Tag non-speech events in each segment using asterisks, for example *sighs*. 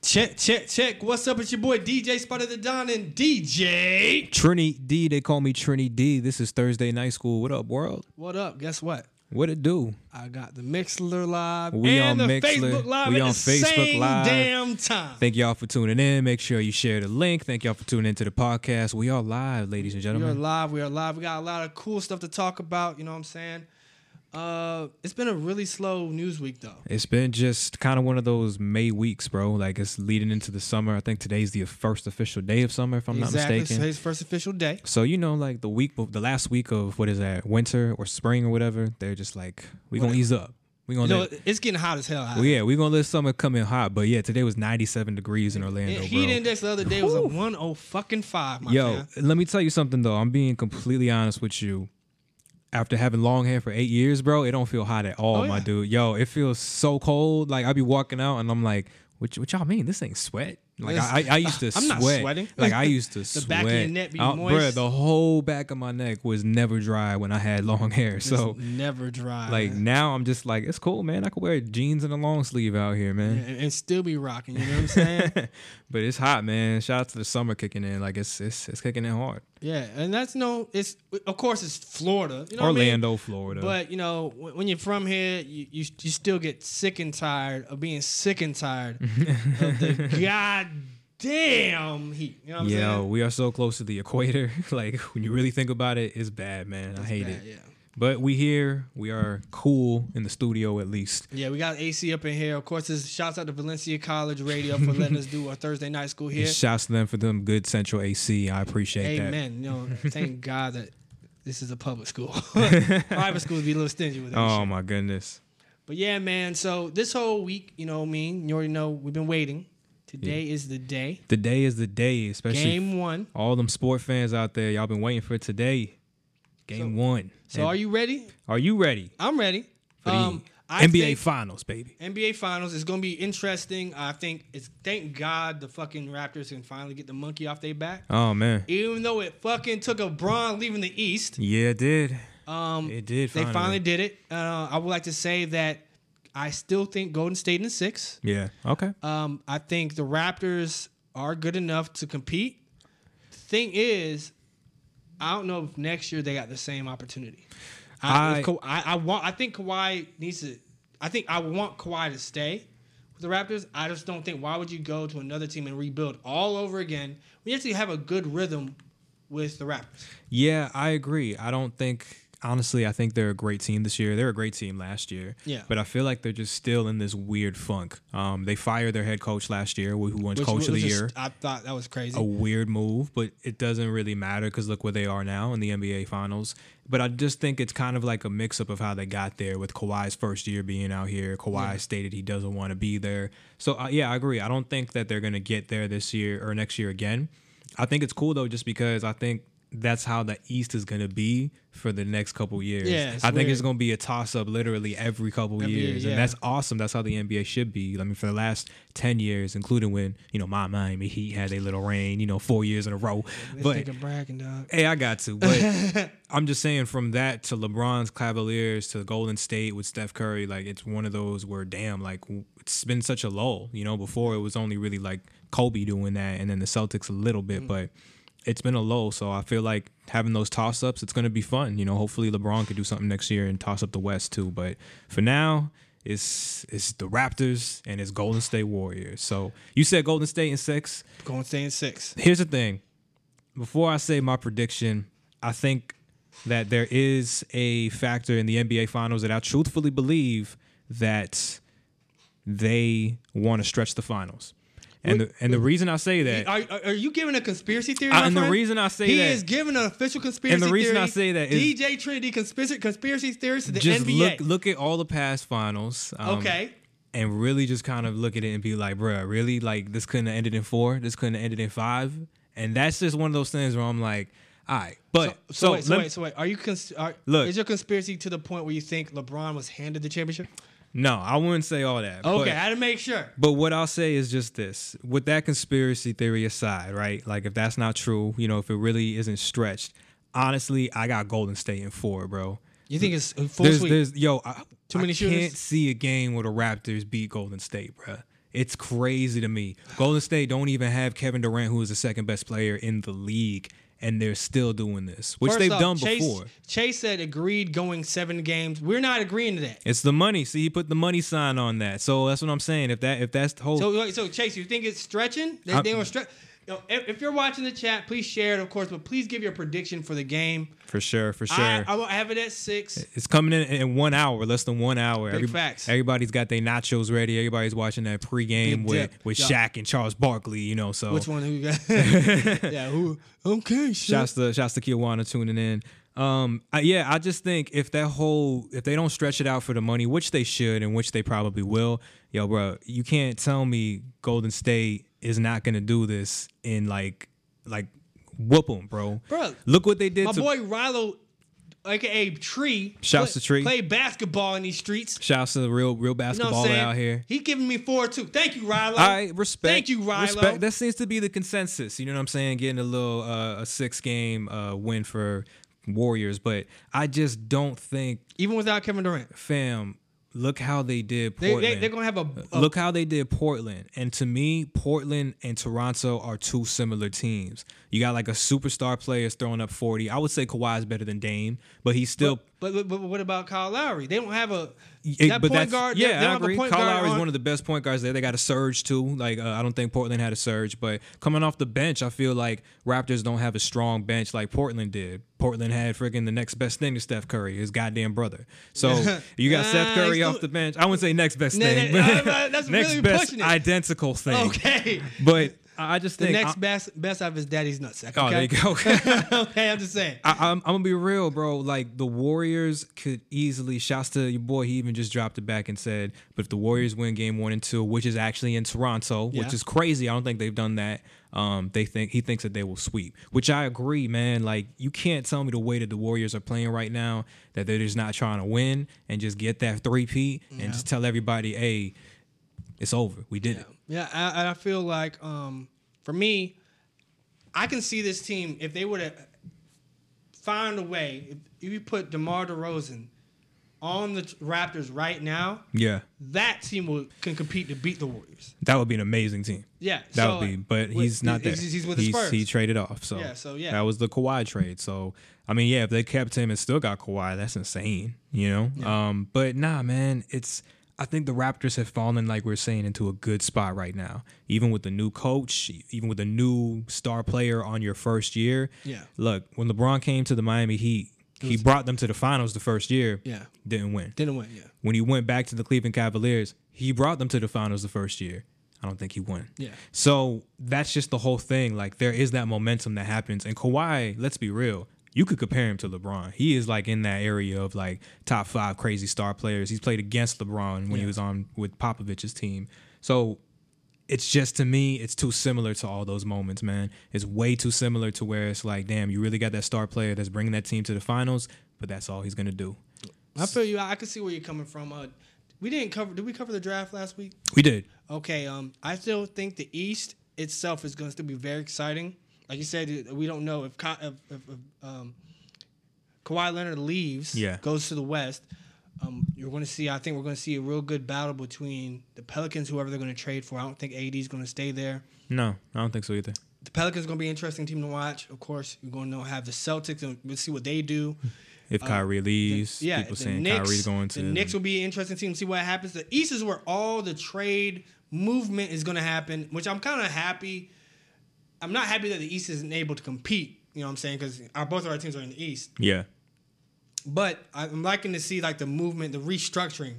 Check, check, check. What's up? It's your boy DJ Spot of the Don and DJ. Trini D, they call me Trini D. This is Thursday Night School. What up, world? What up? Guess what? What it do? I got the Mixlr live We and on the Mixlr. Facebook live We at on the Facebook same Live. damn time. Thank y'all for tuning in. Make sure you share the link. Thank y'all for tuning into the podcast. We are live, ladies and gentlemen. we are live. We are live. We got a lot of cool stuff to talk about. You know what I'm saying? Uh, it's been a really slow news week though. It's been just kind of one of those May weeks, bro. Like it's leading into the summer. I think today's the first official day of summer, if I'm exactly. not mistaken. Today's first official day. So you know, like the week, the last week of what is that, winter or spring or whatever, they're just like, we gonna Whatever. ease up. We You gonna, know, let- it's getting hot as hell. out. well, yeah, we gonna let summer come in hot. But yeah, today was 97 degrees in Orlando, And heat bro. index the other day was a one oh fucking five. My Yo, man. let me tell you something though. I'm being completely honest with you. After having long hair for eight years, bro, it don't feel hot at all, Oh, my yeah. dude. Yo, it feels so cold. Like I be walking out and I'm like, what, what y'all mean? This ain't sweat. Like I, I, I used to *laughs* I'm not sweating. Like I *laughs* used to The sweat. The back of your neck be Uh, moist. bruh, the whole back of my neck was never dry when I had long *laughs* hair. So never dry. like now I'm just like, it's cool, man. I could wear jeans and a long sleeve out here, man. and, and still be rocking. You know what I'm saying? but it's hot, man. Shout out to the summer kicking in. Like it's it's it's kicking in hard. Yeah, and that's no. It's of course it's Florida. You know what I mean? Orlando, Florida. But you know, when when you're from here, you, you you still get sick and tired of being sick and tired of the *laughs* goddamn heat. You know what I'm saying? we are so close to the equator. *laughs* like when you really think about it, it's bad, man. I hate bad, it. yeah. But we here. We are cool in the studio at least. Yeah, we got AC up in here. Of course, this shouts out to Valencia College Radio for letting us do our Thursday night school here. And shouts to them for them good central AC. I appreciate that. Amen. You know, *laughs* thank God that this is a public school. *laughs* Private schools be a little stingy with that Oh shit. my goodness. But yeah, man. So this whole week, you know, what I mean, you already know we've been waiting. Today is the day. The day is the day, especially Game one. all them sport fans out there. Y'all been waiting for today. Game one. So And are you ready? are you ready I'm ready. for the Um, I NBA Finals, baby? NBA Finals is going to be interesting. I think it's thank God the fucking Raptors can finally get the monkey off their back. Oh man. Even though it fucking took LeBron leaving the East, Yeah, it did. um, It did. they finally did it. Uh, I would like to say that I still think Golden State in six. Yeah. Okay. Um, I think the Raptors are good enough to compete. The thing is, I don't know if next year they got the same opportunity. I, I- Ka- I, I want. I think Kawhi needs to. I think I want Kawhi to stay with the Raptors. I just don't think why would you go to another team and rebuild all over again? We actually have a good rhythm with the Raptors. Yeah, I agree. I don't think honestly, I think they're a great team this year. They're a great team last year. Yeah. But I feel like they're just still in this weird funk. Um, they fired their head coach last year, who won Which, coach of the is- year. I thought that was crazy. A weird move, but it doesn't really matter because look where they are now in the NBA Finals. But I just think it's kind of like a mix up of how they got there with Kawhi's first year being out here. Kawhi stated he doesn't want to be there. So uh, yeah, I agree. I don't think that they're gonna get there this year or next year again. I think it's cool though, just because I think that's how the East is gonna be for the next couple years. Yeah, I think it's gonna be a toss up literally every couple Every year, years, yeah. and that's awesome. That's how the NBA should be. I mean, for the last ten years, including when you know my Miami Heat had a little reign, you know, four years in a row. This But bragging, dog. hey, I got to. But *laughs* I'm just saying, from that to LeBron's Cavaliers to Golden State with Steph Curry, like it's one of those where damn, like it's been such a lull. You know, before it was only really like Kobe doing that, and then the Celtics a little bit, Mm. but. It's been a low, so I feel like having those toss ups, it's going to be fun. You know, hopefully LeBron could do something next year and toss up the West too. But for now, it's it's the Raptors and it's Golden State Warriors. So you said Golden State in six. Golden State in six. Here's the thing. Before I say my prediction, I think that there is a factor in the NBA Finals that I truthfully believe that they want to stretch the finals. And the, and the reason I say that Are, are- you giving a conspiracy theory? My and the reason I say that he that- is giving an official conspiracy And the reason theory. I say that is- DJ Trinity conspiracy conspiracy theories to the just NBA. look look at all the past finals. um, okay, and really just kind of look at it and be like, bruh, really? Like this couldn't have ended in four. This couldn't have ended in five. And that's just one of those things where I'm like, all right. But so, so, wait, so wait, so wait. Are you cons- are, Look. Is your conspiracy to the point where you think LeBron was handed the championship? No, I wouldn't say all that. Okay, but- I had to make sure. But what I'll say is just this: with that conspiracy theory aside, right? Like if that's not true, you know, if it really isn't stretched, honestly, I got Golden State in four, bro. You think it's uh, full There's, sweep? there's, yo, I, Too I many can't see a game where the Raptors beat Golden State, bro. It's crazy to me. Golden State don't even have Kevin Durant, who is the second best player in the league, and they're still doing this, which First they've off, done Chase, before. Chase said agreed going seven games. We're not agreeing to that. It's the money. See, he put the money sign on that. So that's what I'm saying. If that if that's the whole So, so Chase, you think it's stretching? They, I'm- they stretch. If, you're watching the chat, please share it, of course, but please give your prediction for the game. for sure, for sure. I, I have it at six. It's coming in in one hour, less than one hour. Big facts. Everybody's got their nachos ready. Everybody's watching that pregame Big with dip. with Yeah. Shaq and Charles Barkley. You know, so Which one who you got? *laughs* *laughs* yeah, who? Okay, Shouts to shouts to Kiwana tuning in. Um, I, yeah, I just think if that whole if they don't stretch it out for the money, which they should and which they probably will, yo, bro, you can't tell me Golden State is not gonna do this in like like whoop them, bro. Bro, Look what they did My to boy Rilo, aka Tree, Shouts play, to Tree. play basketball in these streets. shouts to the real real You know basketball I'm saying? out here. He giving me four too. Thank you, Rilo. I respect. Thank you, Rilo. Respect. That seems to be the consensus. You know what I'm saying? Getting a little uh, a six game uh, win for Warriors, but I just don't think, Even without Kevin Durant, fam. Look how they did they, Portland. they they're gonna have a, uh, a Look how they did Portland. And to me, Portland and Toronto are two similar teams. You got like a superstar players throwing up 40. I would say Kawhi is better than Dame, but he's still But, but but what about Kyle Lowry? They don't have a it- that but point that's, guard. Yeah, I agree. point Kyle Lowry is one of the best point guards there. They got a Serge too. Like uh, I don't think Portland had a Serge, but coming off the bench, I feel like Raptors don't have a strong bench like Portland did. Portland had freaking the next best thing to Steph Curry, his goddamn brother. So *laughs* you got Nah, Steph Curry off the bench. I wouldn't say next best thing, nah, but *laughs* next really best pushing it. identical thing. Okay. But I just The think next I- best best out of his daddy's nuts. Okay? Oh, there you go. *laughs* okay, I'm just saying. I, I'm, I'm gonna be real, bro. Like the Warriors could easily. Shouts to your boy. He even just dropped it back and said, "But if the Warriors win Game One and Two, which is actually in Toronto, Yeah. which is crazy. I don't think they've done that. Um, they think he thinks that they will sweep, which I agree, man. Like you can't tell me the way that the Warriors are playing right now that they're just not trying to win and just get that three peat and just tell everybody, hey, it's over. We did it. Yeah, I, I feel like um, for me, I can see this team if they would have found a way. If, you put DeMar DeRozan on the Raptors right now, Yeah, that team will, can compete to beat the Warriors. that would be an amazing team. Yeah, That so, would be, but with- he's not there. He's, he's with the Spurs. He traded off. So Yeah, so yeah. that was the Kawhi trade. So I mean, yeah, if they kept him and still got Kawhi, that's insane. You know. Um, but nah, man, it's. I think the Raptors have fallen, like we're saying, into a good spot right now. Even with the new coach, even with a new star player on your first year. Yeah. Look, when LeBron came to the Miami Heat, he brought them to the finals the first year. Yeah. Didn't win. Didn't win. Yeah, When he went back to the Cleveland Cavaliers, he brought them to the finals the first year. I don't think he won. Yeah. So that's just the whole thing. Like there is that momentum that happens. And Kawhi, let's be real, you could compare him to LeBron. He is like in that area of like top five crazy star players. He's played against LeBron when he was on with Popovich's team. So it's just to me, it's too similar to all those moments, man. It's way too similar to where it's like, damn, you really got that star player that's bringing that team to the finals, but that's all he's gonna do. I feel you. I can see where you're coming from. Uh, we didn't cover. Did we cover the draft last week? We did. Okay, um, I still think the East itself is going to still be very exciting. Like you said, we don't know if if, if, if um, Kawhi Leonard leaves, Yeah. goes to the West. Um, you're going to see. I think we're going to see a real good battle between the Pelicans, whoever they're going to trade for. I don't think AD is going to stay there. No, I don't think so either. The Pelicans are going to be an interesting team to watch. Of course, you're going to have the Celtics, and we'll see what they do. *laughs* If Kyrie leaves, Uh, Yeah, people the saying Knicks, Kyrie's going to the Knicks will be an interesting team to see what happens. The East is where all the trade movement is going to happen, which I'm kind of happy. I'm not happy that the East isn't able to compete. You know what I'm saying? Because our both of our teams are in the East, yeah. but I'm liking to see like the movement, the restructuring.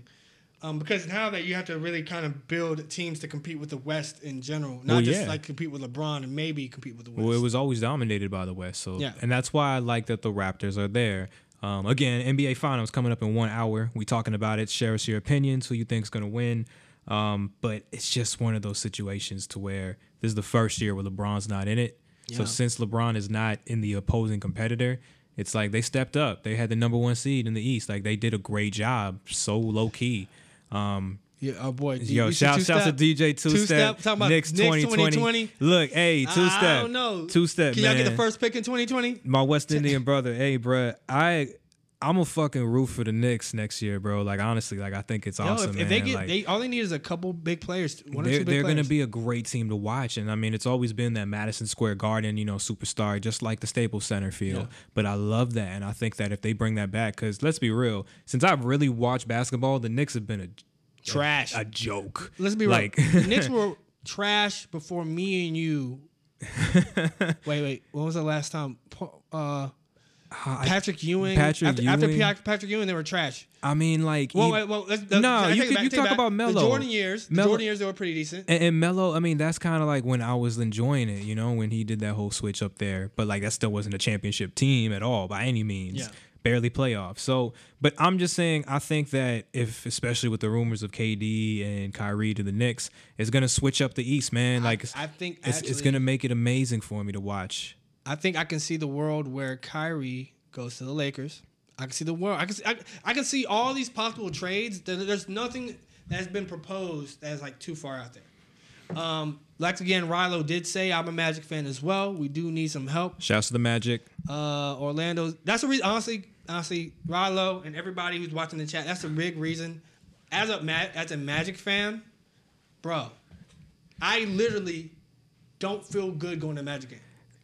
Um, because now that you have to really kind of build teams to compete with the West in general, not Well, just like compete with LeBron and maybe compete with the West. Well, it was always dominated by the West, so Yeah. and that's why I like that the Raptors are there. Um, again, NBA Finals coming up in one hour. We talking about it. Share us your opinions. Who you think is gonna win? Um, but it's just one of those situations to where this is the first year where LeBron's not in it. So since LeBron is not in the opposing competitor, it's like they stepped up. They had the number one seed in the East. Like they did a great job. So low key. Um, yeah, oh boy. Yo, shout shouts to? DJ Two Two-step, Step. talking about Knicks Knicks 2020. 2020. Look, hey, Two I Step. don't know. Two Step, Can y'all get the first pick in 2020? My West Indian brother. Hey, bruh, I I'm a fucking root for the Knicks next year, bro. Like honestly, like I think it's Yo, awesome, if, man. if they get, like, they all they need is a couple big players. One they're two big they're going to be a great team to watch, and I mean, it's always been that Madison Square Garden, you know, superstar, just like the Staples Center field. Yeah. But I love that, and I think that if they bring that back, because let's be real, since I've really watched basketball, the Knicks have been a trash. a joke. Let's be like, real. The Knicks *laughs* were trash before me and you. *laughs* wait, wait. When was the last time? Pa- uh, Uh, Patrick Ewing. Patrick after, after Ewing. Pa- Patrick Ewing, they were trash. I mean, like, Well, well, let's, No, I you you talk back. about The Jordan years. The Melo- Jordan years, they were pretty decent. And, and Melo, I mean, that's kind of like when I was enjoying it, you know, when he did that whole switch up there. But like that still wasn't a championship team at all by any means. Yeah. Barely playoffs. So, but I'm just saying, I think that if, especially with the rumors of KD and Kyrie to the Knicks, it's gonna switch up the East, man. Like, I think it's, actually, it's gonna make it amazing for me to watch. I think I can see the world where Kyrie goes to the Lakers. I can see the world. I can see, I, I can see all these possible trades. There's nothing that's been proposed that's like too far out there. Um, like again, Rilo did say I'm a Magic fan as well. We do need some help. Shouts to the Magic. Uh, Orlando. That's the reason. Honestly, honestly, Rilo and everybody who's watching the chat. That's a big reason. As a as a Magic fan, bro, I literally don't feel good going to Magic game.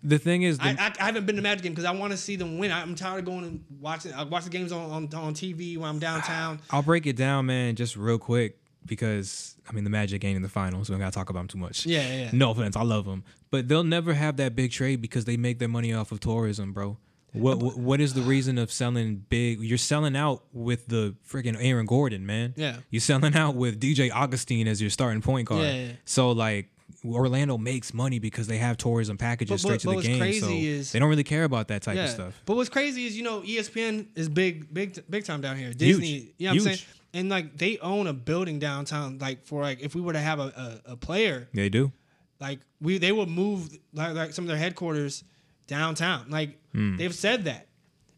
The thing is, the, I, I, I haven't been to Magic game because I want to see them win. I'm tired of going and watching. I watch the games on, on, on TV when I'm downtown. I'll break it down, man, just real quick because I mean the Magic ain't in the finals. So we don't gotta talk about them too much. Yeah, yeah, yeah. No offense, I love them, but they'll never have that big trade because they make their money off of tourism, bro. What what, what is the reason of selling big? You're selling out with the freaking Aaron Gordon, man. Yeah. You're selling out with DJ Augustin as your starting point guard. Yeah, yeah. So like. Orlando makes money because they have tourism packages But- but- straight to but the what's game, crazy so is- they don't really care about that type Yeah. of stuff. But what's crazy is you know ESPN is big, big, big time down here. Disney, Huge. you know what I'm saying? And like they own a building downtown. Like for like if we were to have a, a, a player, They do. like we they would move like, like some of their headquarters downtown. Like Hmm. they've said that.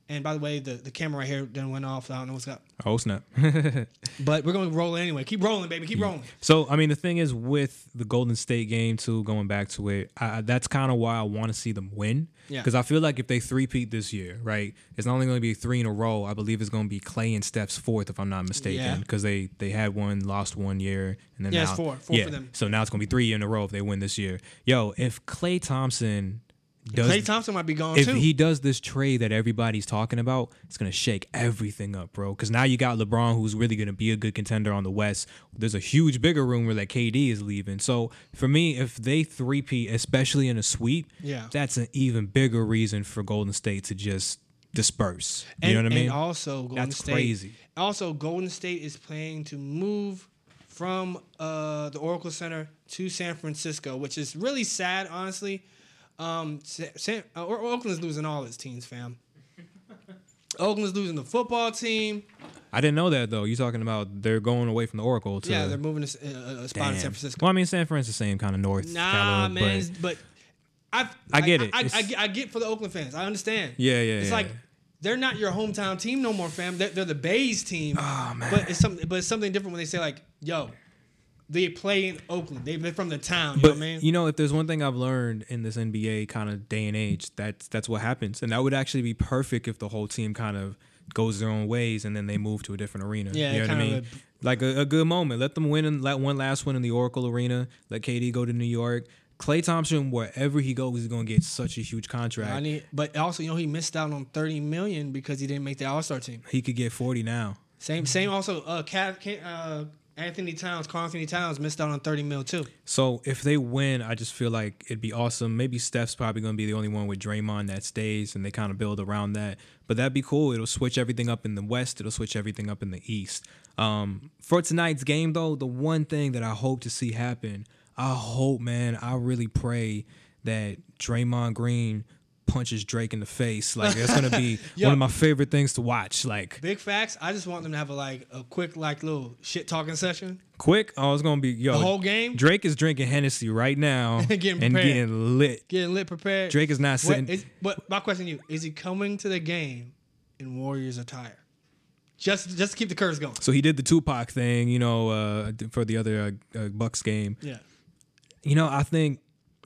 And by the way, the, the camera right here then went off. I don't know what's up. Oh snap. *laughs* But we're going to roll anyway. Keep rolling, baby. Keep rolling. So I mean, the thing is with the Golden State game too, going back to it, I, that's kind of why I want to see them win. Yeah. Because I feel like if they three-peat this year, right, it's not only going to be three in a row. I believe it's going to be Klay and Steph's fourth, if I'm not Yeah. mistaken. Because they they had one, lost one year, and then Yeah, now, it's four. Four yeah. for them. So now it's going to be three in a row if they win this year. Yo, if Klay Thompson does Klay Thompson might be gone if too. he does this trade that everybody's talking about, it's gonna shake everything up, bro. Because now you got LeBron, who's really gonna be a good contender on the West. There's a huge, bigger rumor that KD is leaving. So for me, if they three P, especially in a sweep, Yeah. that's an even bigger reason for Golden State to just disperse. You and, know what I mean? And also, Golden That's State, crazy. Also, Golden State is planning to move from uh, the Oracle Center to San Francisco, which is really sad, honestly. Um, uh, Or- Oakland's losing all its teams, fam. *laughs* Oakland's losing the football team. I didn't know that though. You're talking about they're going away from the Oracle to Yeah, they're moving to uh, a spot in San Francisco. Well, I mean, San Francisco's the same kind of north. Nah, man, but- but I I get it. I, I, I get for the Oakland fans. I understand. Yeah, yeah, It's yeah. like they're not your hometown team no more, fam. They're, they're the Bays team. Oh, man. But it's something. But it's something different when they say like, "Yo, they play in Oakland. They- They're from the town." You But know what I mean? you know, if there's one thing I've learned in this NBA kind of day and age, that's that's what happens, and that would actually be perfect if the whole team kind of goes their own ways and then they move to a different arena. Yeah, you know what I mean. like a, a good moment. Let them win and let one last one in the Oracle Arena. Let KD go to New York. Klay Thompson, wherever he goes, is going to get such a huge contract. I need, but also, you know, he missed out on thirty million because he didn't make the All Star team. he could get forty now. Same, same. Also, uh, Cat, uh, Anthony Towns, Karl Anthony Towns missed out on thirty mil too. So if they win, I just feel like it'd be awesome. Maybe Steph's probably going to be the only one with Draymond that stays, and they kind of build around that. But that'd be cool. It'll switch everything up in the West. It'll switch everything up in the East. Um, for tonight's game, though, the one thing that I hope to see happen, I hope, man, I really pray that Draymond Green punches Drake in the face. Like that's gonna be *laughs* one of my favorite things to watch. Like Big facts. I just want them to have a like a quick like little shit talking session. quick, oh, it's gonna be yo. The whole game? Drake is drinking Hennessy right now *laughs* Getting and getting lit. Getting lit, prepared. Drake is not What sitting. is, but my question to you is: He coming to the game in Warriors attire? Just, just to keep the curves going. So he did the Tupac thing, you know, uh, for the other uh, uh, Bucks game. Yeah. You know, I think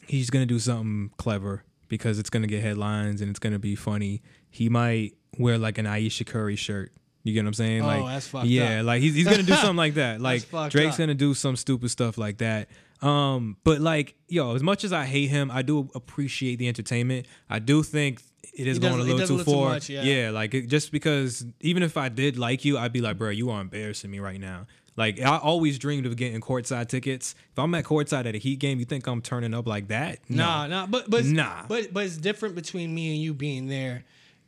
he's gonna do something clever because it's gonna get headlines and it's gonna be funny. He might wear like an Ayesha Curry shirt. You get what I'm saying? Oh, like, that's fucked yeah, up. like he's, he's gonna do something like *laughs* that. Like Drake's up. gonna do some stupid stuff like that. Um, but like, yo, as much as I hate him, I do appreciate the entertainment. I do think it is going a little too far. much, yeah. like it, just because even if I did like you, I'd be like, bro, you are embarrassing me right now. Like I always dreamed of getting courtside tickets. If I'm at courtside at a Heat game, you think I'm turning up like that? No. Nah, nah, but but Nah. but but it's different between me and you being there.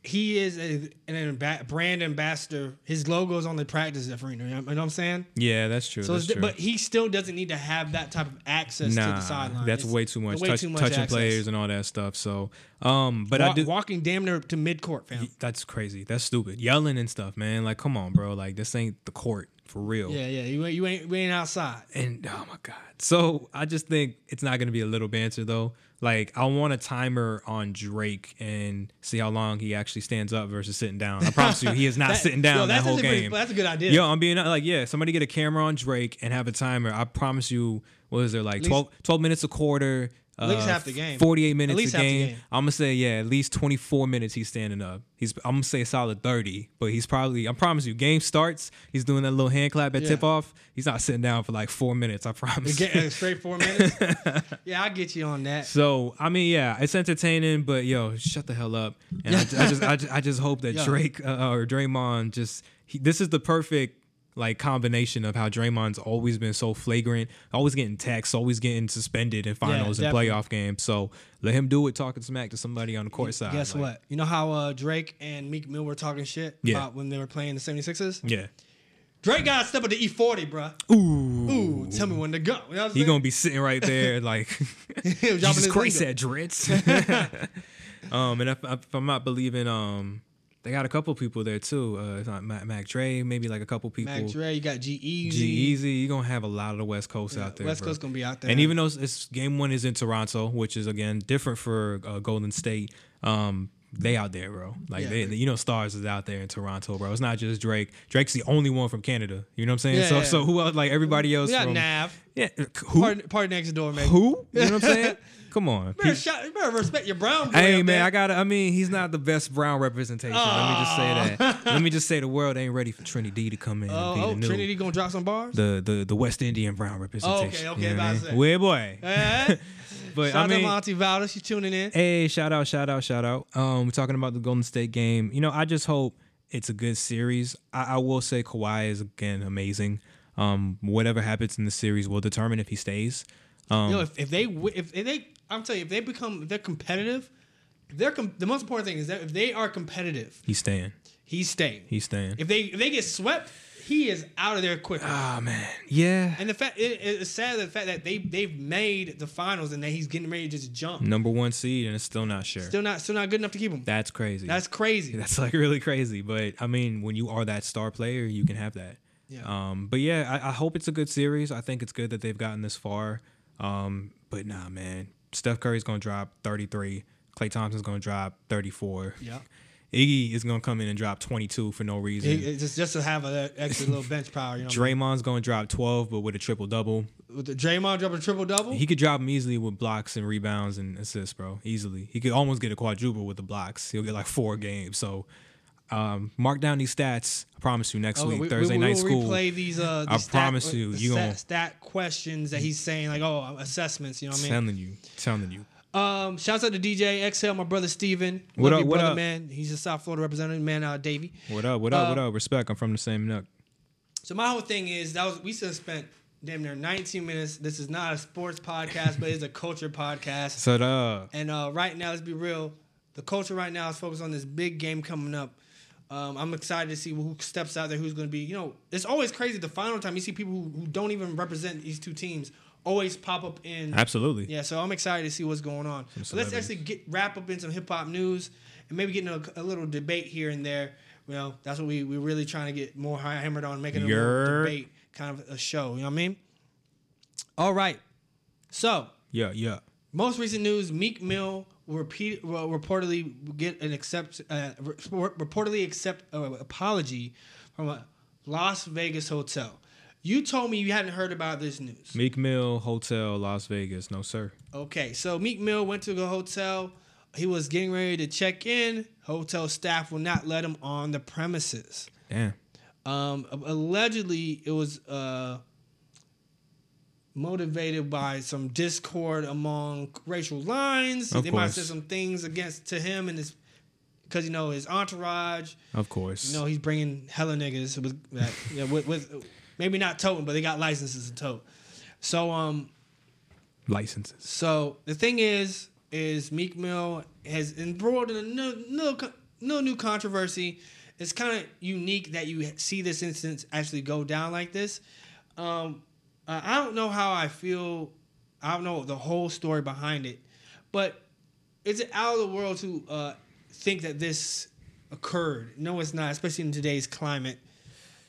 He is a, an amba- brand ambassador. His logo is on the practice arena. You know what I'm saying? Yeah, that's true. So, that's true. but he still doesn't need to have that type of access to the sideline. that's It's way too much. way Touch, too much touching access. players and all that stuff. So, um, but I do. walking damn near to mid court, fam. That's crazy. That's stupid. Yelling and stuff, man. Like, come on, bro. Like, this ain't the court for real. Yeah, yeah. You ain't you ain't we ain't outside. And oh my god. So I just think it's not gonna be a little banter though. Like I want a timer on Drake and see how long he actually stands up versus sitting down. I promise you, he is not *laughs* That- sitting down yo, that that's whole actually pretty- game. that's a good idea. Yo, I'm being like, yeah, somebody get a camera on Drake and have a timer. I promise you, what is there like least- 12, 12 minutes a quarter? At least uh, half the game. 48 minutes least a game. game. I'm gonna say yeah, at least 24 minutes he's standing up. He's I'm gonna say a solid 30, but he's probably I promise you, game starts, he's doing that little hand clap at Yeah. tip off. He's not sitting down for like four minutes. I promise. Get, uh, straight four minutes. *laughs* yeah, I get you on that. So I mean, yeah, it's entertaining, but yo, shut the hell up. And I, I just, I just, I just hope that *laughs* Yeah. Drake uh, or Draymond just, he, this is the perfect like combination of how Draymond's always been so flagrant, always getting techs, always getting suspended in finals and playoff games. So let him do it, talking smack to somebody on the court side. Guess Like, what? You know how uh, Drake and Meek Mill were talking shit Yeah. about when they were playing the 76ers? Yeah. Drake got to step up to E40, bruh. Ooh. Ooh, tell me when to go. You know He gonna be sitting right there *laughs* like *laughs* Jesus Christ, that Dritz. *laughs* um, and if, if I'm not believing, um, they got a couple people there too. Uh, it's not Mac, Mac Dre, maybe like a couple people. Mac Dre, you got G-Eazy. G Easy, you're gonna have a lot of the West Coast out there. West bro. Coast gonna be out there. And even though it's, game one is in Toronto, which is again different for uh, Golden State, um, they out there, bro. Like Yeah. they, you know, stars is out there in Toronto, bro. It's not just Drake. Drake's the only one from Canada. You know what I'm saying? Yeah, so, yeah. so who else? Like everybody else we got from Nav. yeah, who? Party, PartyNextDoor, man. Who? You know what I'm *laughs* saying? Come on. Better, Pe- shout, you better respect your brown boy. Hey man, there. I gotta. I mean, he's not the best brown representation. Let me just say that. Let me just say the world ain't ready for Trini D to come in and Oh, be oh new, Trinity gonna drop some bars. the the the West Indian brown representation. okay, You know I about to mean? say. Weird boy. *laughs* Eh? *laughs* But Shout I mean, out to Monty Valder. She's tuning in. Hey, shout out, shout out, shout out. Um, we're talking about the Golden State game. You know, I just hope it's a good series. I, I will say Kawhi is again amazing. Um, whatever happens in the series will determine if he stays. Um, you know, if, if they if, if they, I'm telling you, if they become if they're competitive, they're com- the most important thing is that if they are competitive, he's staying. he's staying. He's staying. If they if they get swept, he is out of there quickly. Oh man, yeah. and the fact it, it's sad the fact that they they've made the finals and that he's getting ready to just jump. Number one seed and it's still not sure. Still not still not good enough to keep him. That's crazy. That's crazy. *laughs* That's like really crazy. But I mean, when you are that star player, you can have that. Yeah. Um, but yeah, I, I hope it's a good series. I think it's good that they've gotten this far. Um, but nah, man, Steph Curry's gonna drop 33. Klay Thompson's gonna drop 34. yeah. Iggy is gonna come in and drop 22 for no reason. It- just just to have an extra little bench power. You know, Draymond's gonna drop 12, but with a triple double. With the Draymond dropping a triple double. He could drop them easily with blocks and rebounds and assists, bro. Easily. He could almost get a quadruple with the blocks. He'll get like four games. So um, mark down these stats. I promise you next Oh, week, we, Thursday we, night will school. replay these. Uh, I these promise you, you stat, stat questions that he's saying like oh assessments. You know what I mean? telling you, telling you. Um, shouts out to DJ Exhale, my brother Steven. What Love up, what brother, up? man. He's a South Florida representative, man. Uh, Davey. What up? What up? Uh, what up? Respect. I'm from the same nook. So my whole thing is that was we still spent damn near 19 minutes. This is not a sports podcast, but it's a culture podcast. *laughs* So uh, And uh, right now, let's be real. The culture right now is focused on this big game coming up. Um, I'm excited to see who steps out there, who's going to be. You know, it's always crazy. The final time you see people who, who don't even represent these two teams always pop up in. absolutely. Yeah, so I'm excited to see what's going on. So let's actually get wrap up in some hip hop news and maybe getting a, a little debate here and there. Well, that's what we we're really trying to get more hammered on, making a debate kind of a show. You know what I mean? All right. So Yeah, yeah. most recent news: Meek Mill repeat will reportedly get an accept uh, re- reportedly accept an apology from a Las Vegas hotel. You told me you hadn't heard about this news. Meek Mill Hotel, Las Vegas. No sir. Okay, so Meek Mill went to the hotel. he was getting ready to check in. Hotel staff will not let him on the premises. Damn. Um, allegedly, it was uh, motivated by some discord among racial lines. Of they might have course. said some things against to him and his because you know his entourage. Of course. You know he's bringing hella niggas with that you know, with, with maybe not toting, but they got licenses to tote. So um, Licenses. so the thing is, is Meek Mill has embroiled in a no, no, no new controversy. It's kind of unique that you see this instance actually go down like this. Um, uh, I don't know how I feel. I don't know the whole story behind it, but is it out of the world to uh, think that this occurred? No, it's not, especially in today's climate.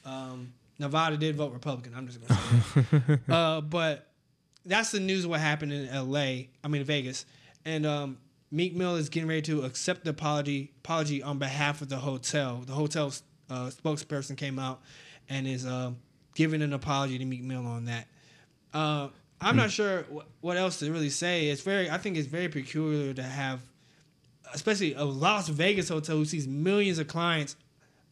Um, Nevada did vote Republican. I'm just gonna say that. *laughs* uh, but that's the news of what happened in L.A. I mean Vegas, and um, Meek Mill is getting ready to accept the apology apology on behalf of the hotel. The hotel uh, spokesperson came out and is uh, giving an apology to Meek Mill on that. Uh, I'm not sure wh- what else to really say. It's very, I think it's very peculiar to have, especially a Las Vegas hotel who sees millions of clients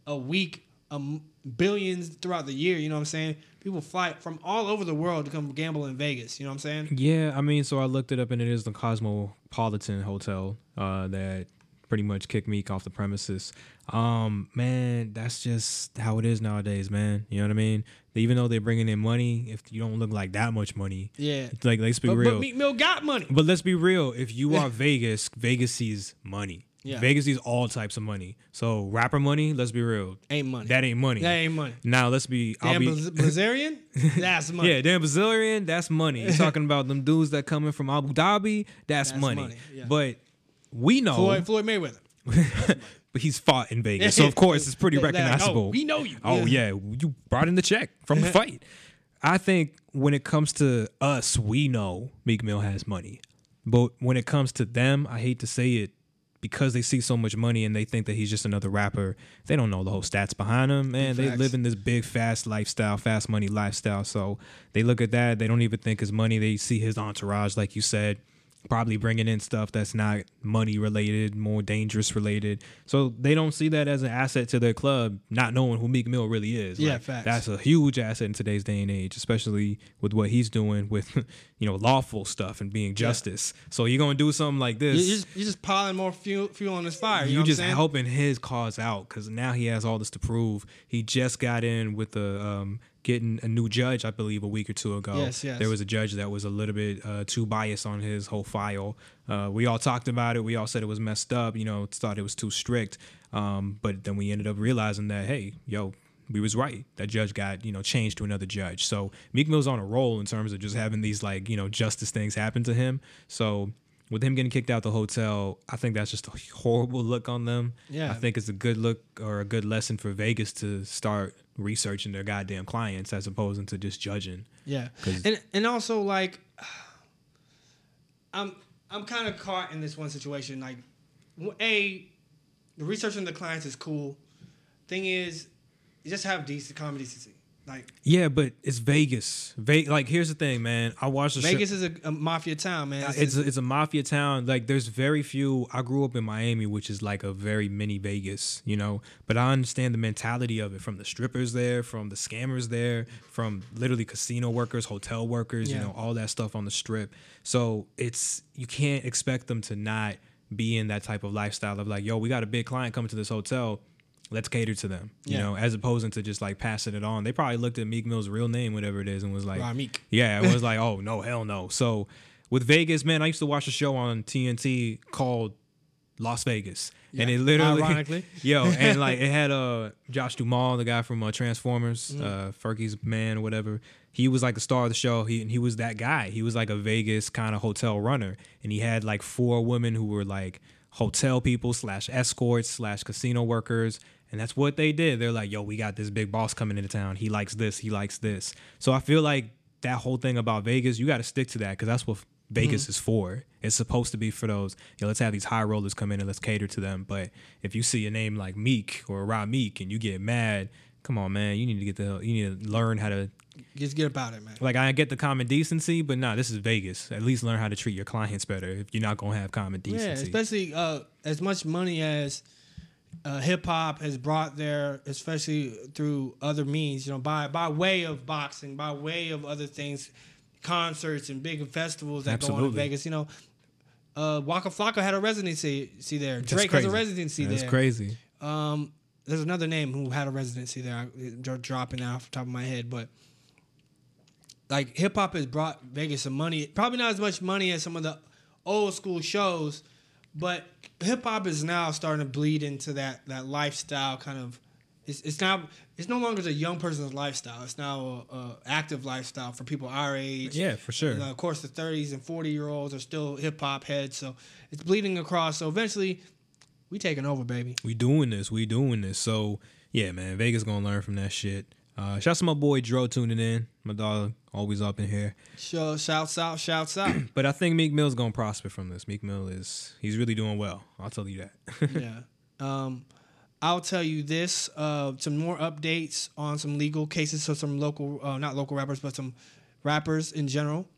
a week, um, billions throughout the year. You know what I'm saying? People fly from all over the world to come gamble in Vegas. You know what I'm saying? Yeah, I mean, so I looked it up, and it is the Cosmopolitan Hotel uh, that pretty much kicked Meek off the premises. Um, man, that's just how it is nowadays, man. You know what I mean? Even though they're bringing in money, if you don't look like that much money, Yeah. like let's be But, real. but Meek Mill got money. But let's be real. If you are Vegas, Vegas sees money. Yeah. Vegas sees all types of money. So rapper money, let's be real. Ain't money. That ain't money. That ain't money. Now let's be. I'll Damn be. Blaz- Blazarian? *laughs* That's money. Yeah, damn Brazilian, that's money. You're *laughs* talking about them dudes that coming from Abu Dhabi, that's, That's money. money, yeah. But we know, Floyd, Floyd Mayweather. *laughs* but he's fought in Vegas, so of *laughs* course it's pretty like, oh, recognizable. oh, we know you. Oh yeah, you brought in the check from the *laughs* fight. I think when it comes to us, we know Meek Mill has money, but when it comes to them, I hate to say it, because they see so much money and they think that he's just another rapper. They don't know the whole stats behind him, and They live in this big, fast lifestyle, fast money lifestyle. So they look at that. They don't even think his money. They see his entourage, like you said, probably bringing in stuff that's not money related, more dangerous related. So they don't see that as an asset to their club, not knowing who Meek Mill really is. Yeah, Like, facts. That's a huge asset in today's day and age, especially with what he's doing with, *laughs* you know, lawful stuff and being justice. So you're gonna do something like this You're just, you're just piling more fuel, fuel on this fire. You, know just what I'm helping his cause out because now he has all this to prove. He just got in with the um, getting a new judge, I believe, a week or two ago. Yes, yes. There was a judge that was a little bit uh, too biased on his whole file. Uh, we all talked about it. We all said it was messed up. You know, thought it was too strict. Um, but then we ended up realizing that, hey, yo. We was right. That judge got you know changed to another judge. So Meek Mill's on a roll in terms of just having these like you know justice things happen to him. So with him getting kicked out the hotel, I think that's just a horrible look on them. Yeah. I think it's a good look or a good lesson for Vegas to start researching their goddamn clients as opposed to just judging. Yeah, and and also like, *sighs* I'm I'm kind of caught in this one situation. Like, a the researching the clients is cool. Thing is, you just have decent decency. Like Yeah, but it's Vegas. Ve- like here's the thing, man. I watched the show- Vegas is a, a mafia town, man. Uh, It's a, it's a mafia town. Like there's very few. I grew up in Miami, which is like a very mini Vegas, you know. But I understand the mentality of it from the strippers there, from the scammers there, from literally casino workers, hotel workers, you know, all that stuff on the strip. So it's you can't expect them to not be in that type of lifestyle of like, yo, we got a big client coming to this hotel. Let's cater to them, you Yeah. know, as opposed to just like passing it on. They probably looked at Meek Mill's real name, whatever it is, and was like, yeah, it was *laughs* like, oh no, hell no. So with Vegas, man, I used to watch a show on TNT called Las Vegas, and it literally, *laughs* Ironically. yo, and like it *laughs* had uh Josh Duhamel, the guy from uh, Transformers, Mm-hmm. uh Fergie's man, or whatever. He was like the star of the show. He and he was that guy. He was like a Vegas kind of hotel runner, and he had like four women who were like hotel people slash escorts slash casino workers. And that's what they did. They're like, yo, we got this big boss coming into town. He likes this. He likes this. So I feel like that whole thing about Vegas, you got to stick to that because that's what Vegas is for. It's supposed to be for those, know, let's have these high rollers come in and let's cater to them. But if you see a name like Meek or Ra Meek and you get mad Come on, man. You need to get the you need to learn how to Just get about it, man. like I get the common decency, but nah, this is Vegas. At least learn how to treat your clients better if you're not gonna have common decency. Yeah, especially uh, as much money as uh, hip hop has brought there, especially through other means. You know, by by way of boxing, by way of other things, concerts and big festivals that go on in Vegas. You know, uh, Waka Flocka had a residency see there. That's Drake has a crazy. residency That's there. That's crazy. Um, there's another name who had a residency there. I, they're dropping out off the top of my head, but like hip hop has brought Vegas some money. Probably not as much money as some of the old school shows, but hip hop is now starting to bleed into that that lifestyle kind of. It's, it's now it's no longer a young person's lifestyle. It's now a, a active lifestyle for people our age. Yeah, for sure. And, uh, of course, the 30s and 40 year olds are still hip hop heads, so it's bleeding across. So eventually, we taking over, baby. We doing this. We doing this. So yeah, man, Vegas gonna learn from that shit. Uh, shouts to my boy Dro tuning in. My dog always up in here. Show, shouts out, shouts out. *clears throat* But I think Meek Mill's gonna prosper from this. Meek Mill is he's really doing well. I'll tell you that. *laughs* yeah. Um, I'll tell you this: uh, some more updates on some legal cases. So some local, uh, not local rappers, but some rappers in general.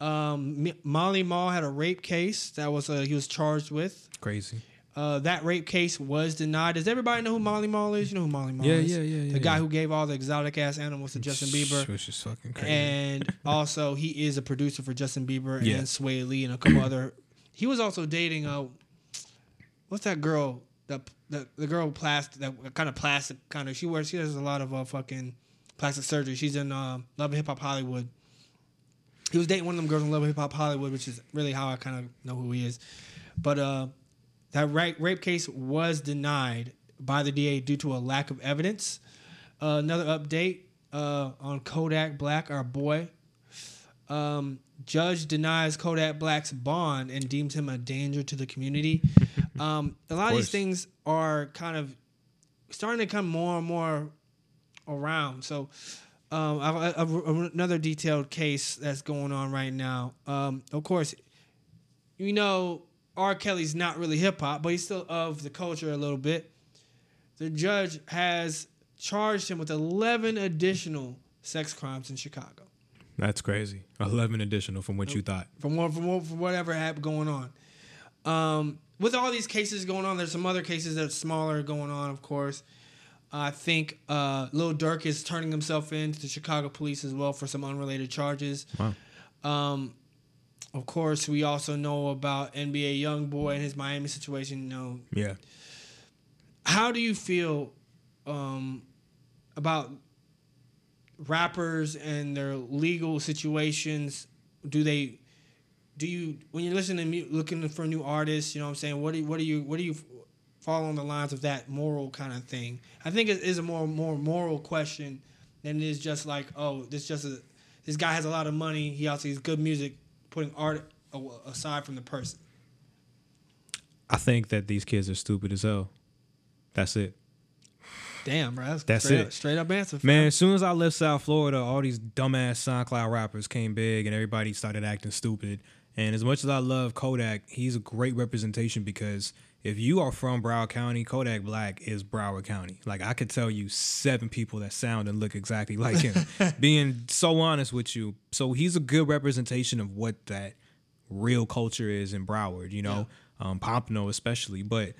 Um, M- Mally Mall had a rape case that was uh, he was charged with. Crazy. Uh, that rape case was denied. Does everybody know who Mally Mall is? You know who Mally Mall Yeah, is? yeah, yeah, yeah, The guy yeah. who gave all the exotic ass animals to Justin Bieber. Which is fucking crazy. and *laughs* also he is a producer for Justin Bieber Yeah. and Swae Lee and a couple other. *clears throat* He was also dating uh, what's that girl? The the, the girl plastic that kind of plastic kind of. She wears she does a lot of uh, fucking plastic surgery. She's in uh, Love and Hip Hop Hollywood. He was dating one of them girls in Love and Hip Hop Hollywood, which is really how I kind of know who he is. But uh, that rape rape case was denied by the DA due to a lack of evidence. Uh, another update uh, on Kodak Black, our boy. Um, judge denies Kodak Black's bond and deems him a danger to the community. Um, a lot of, these things are kind of starting to come more and more around. So, um, I, I- another detailed case that's going on right now. Um, of course, you know, R. Kelly's not really hip hop, but he's still of the culture a little bit. The judge has charged him with 11 additional sex crimes in Chicago That's crazy. Eleven additional from what you thought. from what, from, what, from whatever had going on. Um, with all these cases going on, there's some other cases that are smaller going on, of course. I think uh, Lil Durk is turning himself in to the Chicago police as well for some unrelated charges. Wow. Um, of course, we also know about NBA YoungBoy and his Miami situation. You know, Yeah. how do you feel um, about rappers and their legal situations? Do they do you when you're listening to looking for new artists? You know what I'm saying. What do you, what do you what do you follow on the lines of that moral kind of thing? I think it is a more more moral question than it is just like oh this just a this guy has a lot of money. He also has good music. Putting art aside from the person. I think that these kids are stupid as hell. That's it. Damn, bro. That's, That's straight it. Up, straight up answer. Man, as soon as I left South Florida, all these dumbass SoundCloud rappers came big and everybody started acting stupid. And as much as I love Kodak, he's a great representation because if you are from Broward County, Kodak Black is Broward County. Like I could tell you seven people that sound and look exactly like him. *laughs* Being so honest with you. So he's a good representation of what that real culture is in Broward, you know, um, Pompano especially. But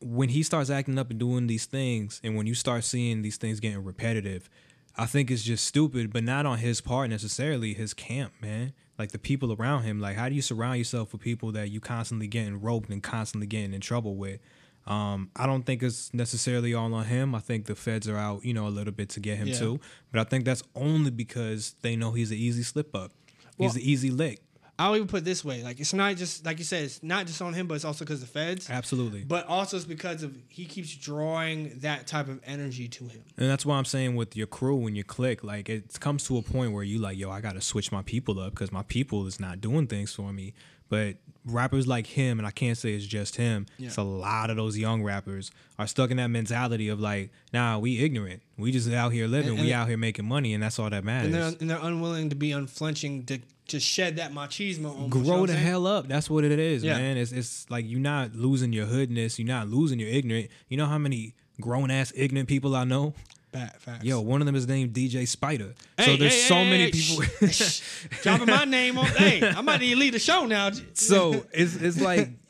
when he starts acting up and doing these things, and when you start seeing these things getting repetitive, I think it's just stupid, but not on his part necessarily, his camp, man. Like the people around him. Like, how do you surround yourself with people that you constantly getting roped and constantly getting in trouble with? Um, I don't think it's necessarily all on him. I think the feds are out, you know, a little bit to get him Yeah. too. But I think that's only because they know he's an easy slip up. He's Well- an easy lick. I'll even put it this way: like it's not just like you said, it's not just on him, but it's also because the feds. Absolutely. But also it's because of he keeps drawing that type of energy to him. And that's why I'm saying with your crew and your clique, like it comes to a point where you like, yo, I gotta switch my people up because my people is not doing things for me. But rappers like him, and I can't say it's just him, it's a lot of those young rappers are stuck in that mentality of like, nah, we ignorant. We just out here living, And- we and- out here making money, and that's all that And matters. they're and they're unwilling to be unflinching to to shed that machismo. On, you know Grow the hell up. That's what it is, Yeah. man. It's it's like you're not losing your hoodness. You're not losing your ignorant. You know how many grown ass ignorant people I know? Bad facts. Yo, one of them is named DJ Spider. so there's hey, so hey, many hey, people. *laughs* dropping my name on. Hey, I might need to leave the show now. so it's it's like *laughs*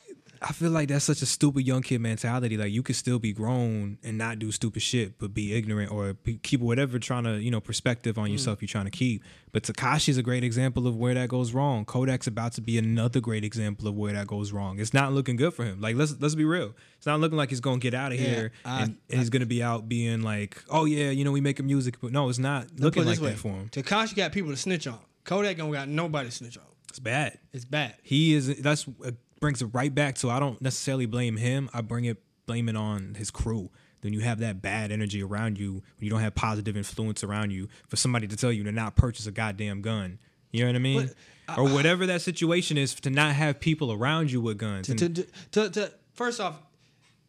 I feel like that's such a stupid young kid mentality. Like you could still be grown and not do stupid shit, but be ignorant or be, keep whatever trying to you know perspective on yourself you're trying to keep. But Tekashi's a great example of where that goes wrong. Kodak's about to be another great example of where that goes wrong. It's not looking good for him. Like let's let's be real. It's not looking like he's gonna get out of Yeah, here I- and, and he's gonna be out being like, oh yeah, you know we making music, but no, it's not looking like this way, that for him. Takashi got people to snitch on. Kodak don't got nobody to snitch on. It's bad. It's bad. he is that's uh, brings it right back to I don't necessarily blame him. I bring it blame it on his crew. Then you have that bad energy around you when you don't have positive influence around you for somebody to tell you to not purchase a goddamn gun. You know what I mean? But, or whatever that situation is to not have people around you with guns. To, to, to, to, first off,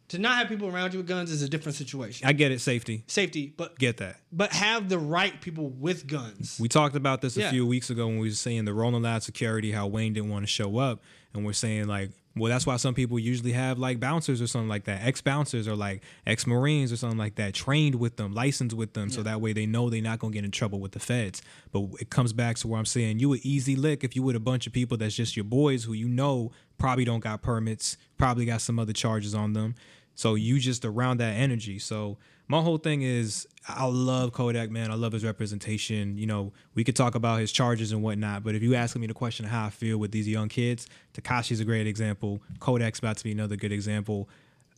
to not have people around you with guns is a different situation. I get it, safety. Safety, but Get that. but have the right people with guns. We talked about this a Yeah. few weeks ago when we were saying the rolling loud security, how Wayne didn't want to show up. And we're saying like, well, that's why some people usually have like bouncers or something like that, ex bouncers or like ex Marines or something like that, trained with them, licensed with them, so that way they know they're not gonna get in trouble with the feds. But it comes back to where I'm saying you an easy lick if you with a bunch of people that's just your boys who you know probably don't got permits, probably got some other charges on them. So you just around that energy. So my whole thing is I love Kodak, man. I love his representation. You know, we could talk about his charges and whatnot, but if you asking me the question of how I feel with these young kids, Tekashi's a great example. Kodak's about to be another good example.